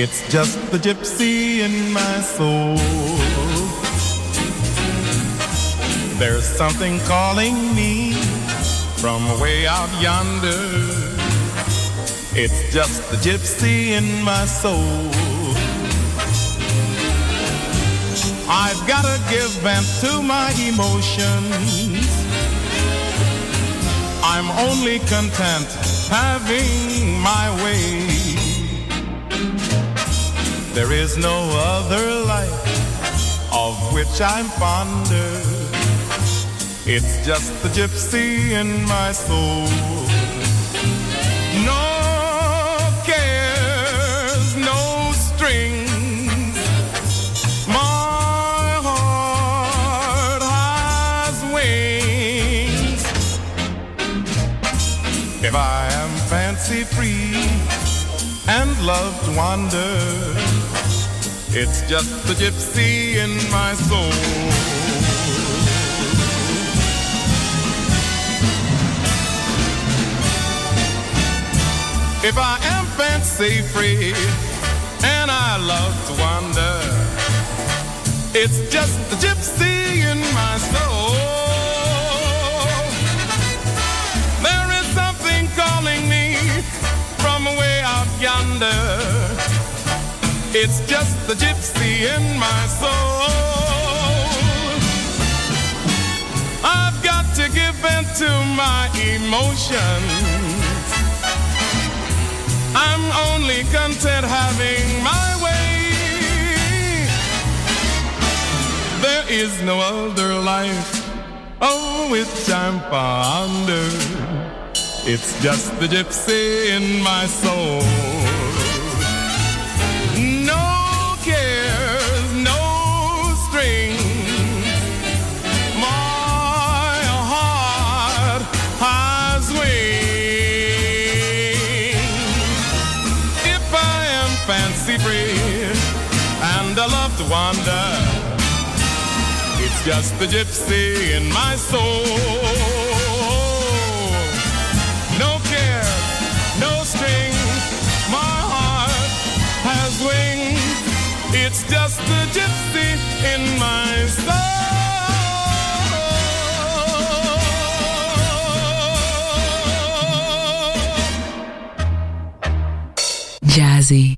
It's just the gypsy in my soul. There's something calling me from way out yonder. It's just the gypsy in my soul. I've gotta give vent to my emotions. I'm only content having is no other life of which I'm fonder. It's just the gypsy in my soul. No cares, no strings. My heart has wings. If I am fancy free and love to wander, it's just the gypsy in my soul. If I am fancy free and I love to wander, it's just the gypsy in my soul. There is something calling me from way out yonder. It's just the gypsy in my soul. I've got to give vent to my emotions. I'm only content having my way. There is no other life on which I'm fonder. It's just the gypsy in my soul. It's just the gypsy in my soul. No care, no strings, my heart has wings. It's just the gypsy in my soul. Jazzy,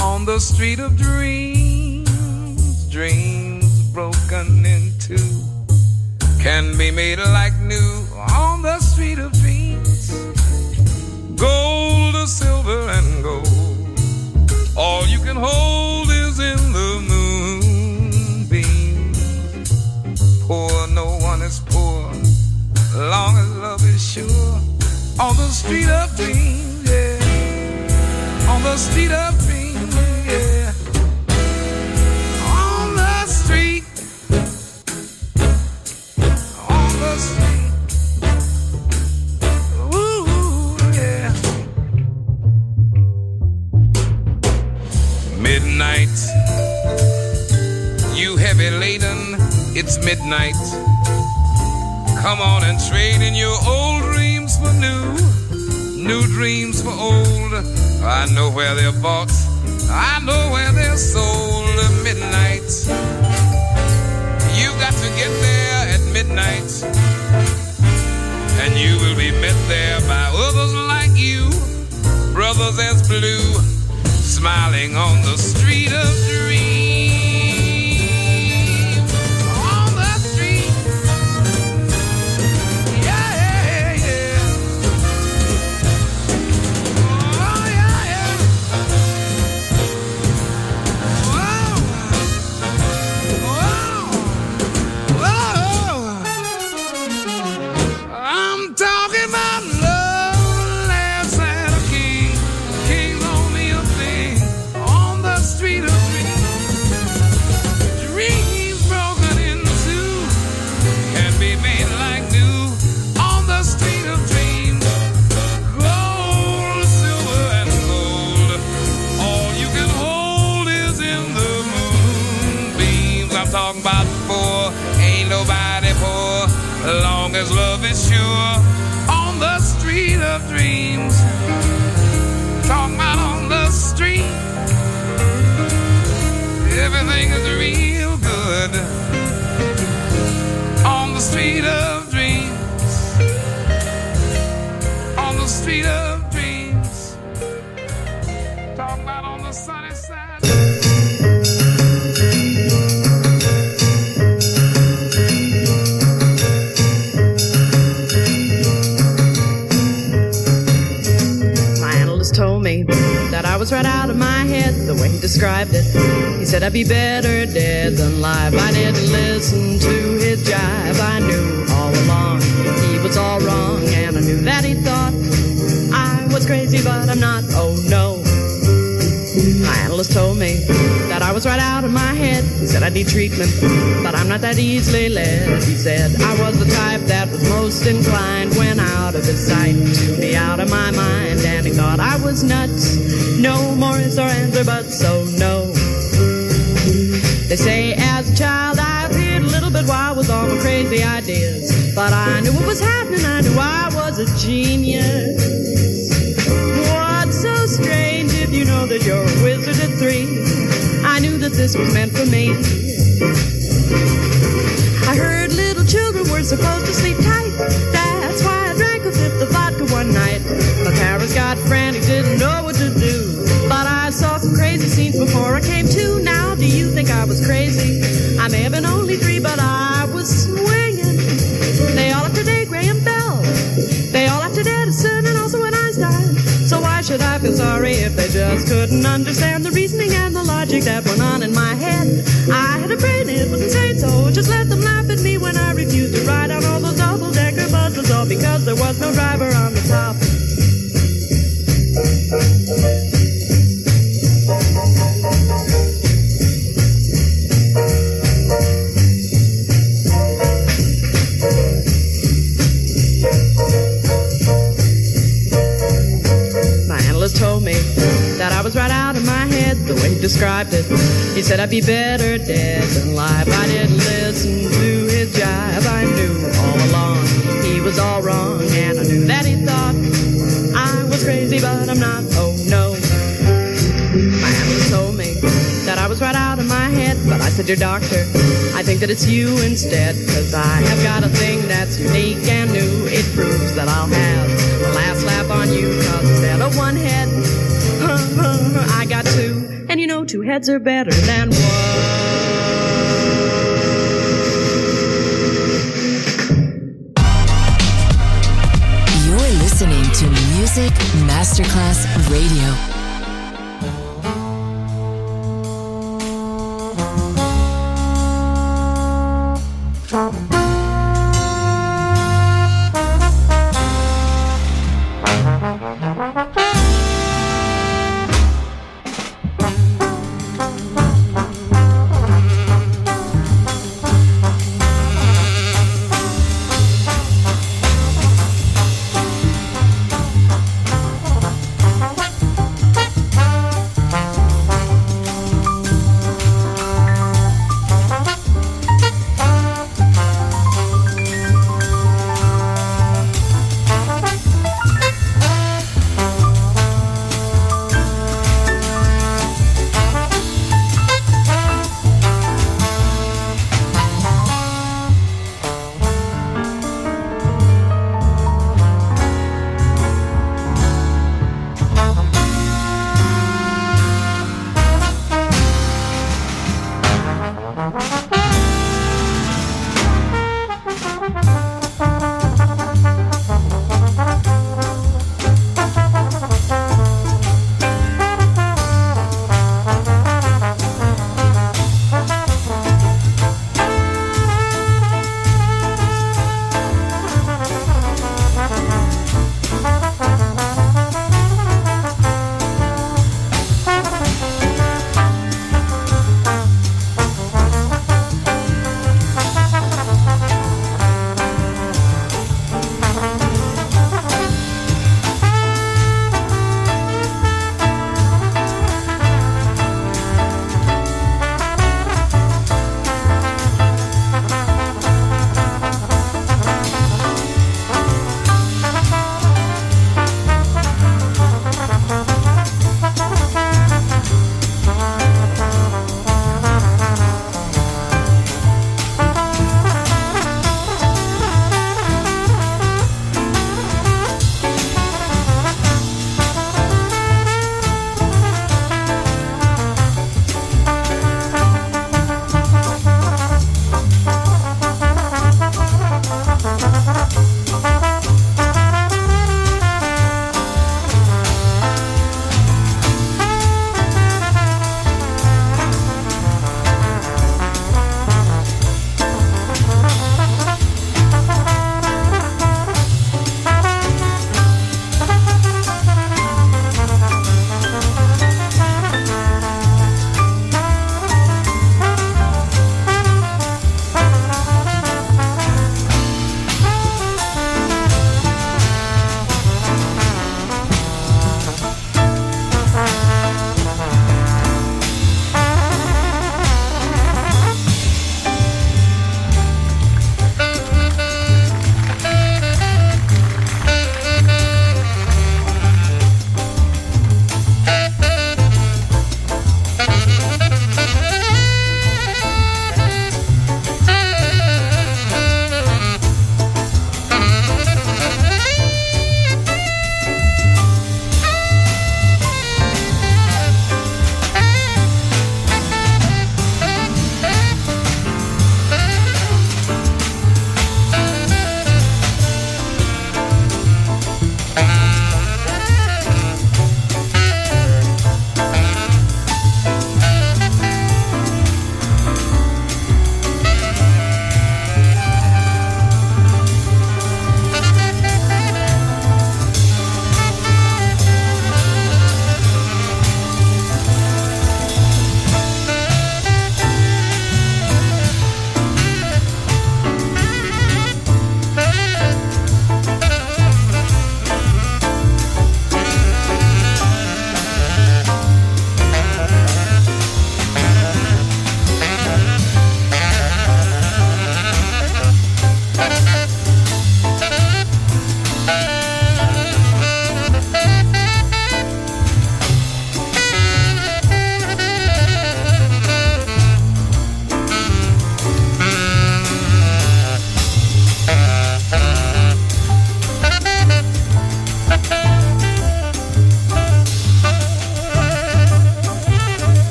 On the street of dreams, dreams broken in two can be made like new. On the street of dreams, gold or silver and gold. All you can hold is in the moonbeam. Poor, no one is poor, long as love is sure on the street of dreams, yeah. On the street. On the street, ooh, yeah. Midnight, you heavy laden, it's midnight. Come on and trade in your old dreams for new, new dreams for old. I know where they're bought, I know where they're sold at midnight. You've got to get there at midnight, and you will be met there by others like you, brothers as blue, smiling on the street of dreams. Was right out of my head the way he described it. He said I'd be better dead than live. I didn't listen to his jive. I knew all along he was all wrong, and I knew that he thought I was crazy, but I'm not. Oh no. My told me that I was right out of my head. He said I need treatment, but I'm not that easily led. He said I was the type that was most inclined when out of his sight to be out of my mind. And he thought I was nuts. No more is our answer, but so no. They say as a child I appeared a little bit wild with all my crazy ideas. But I knew what was happening, I knew I was a genius. What's so strange know that you're a wizard at three? I knew that this was meant for me. I heard little children were supposed to sleep tight. That's why I drank a fifth of vodka one night. My parents got frantic, didn't know what to do. But I saw some crazy scenes before I came to. Now, do you think I was crazy? I may have been only three, but I feel sorry if they just couldn't understand the reasoning and the logic that went on in my head? I had a brain, it was insane, so just let them laugh at me when I refused to ride on all those double-decker buses, all because there was no driver on the top. Described it. He said I'd be better dead than live. I didn't listen to his jive. I knew all along he was all wrong, and I knew that he thought I was crazy, but I'm not. Oh no. My analyst told me that I was right out of my head, but I said, Your doctor, I think that it's you instead, cause I have got a thing that's unique and new. It proves that I'll have the last laugh on you, cause instead of one head, I got two, heads are better than one. You're listening to Music Masterclass Radio.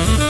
Mm-hmm.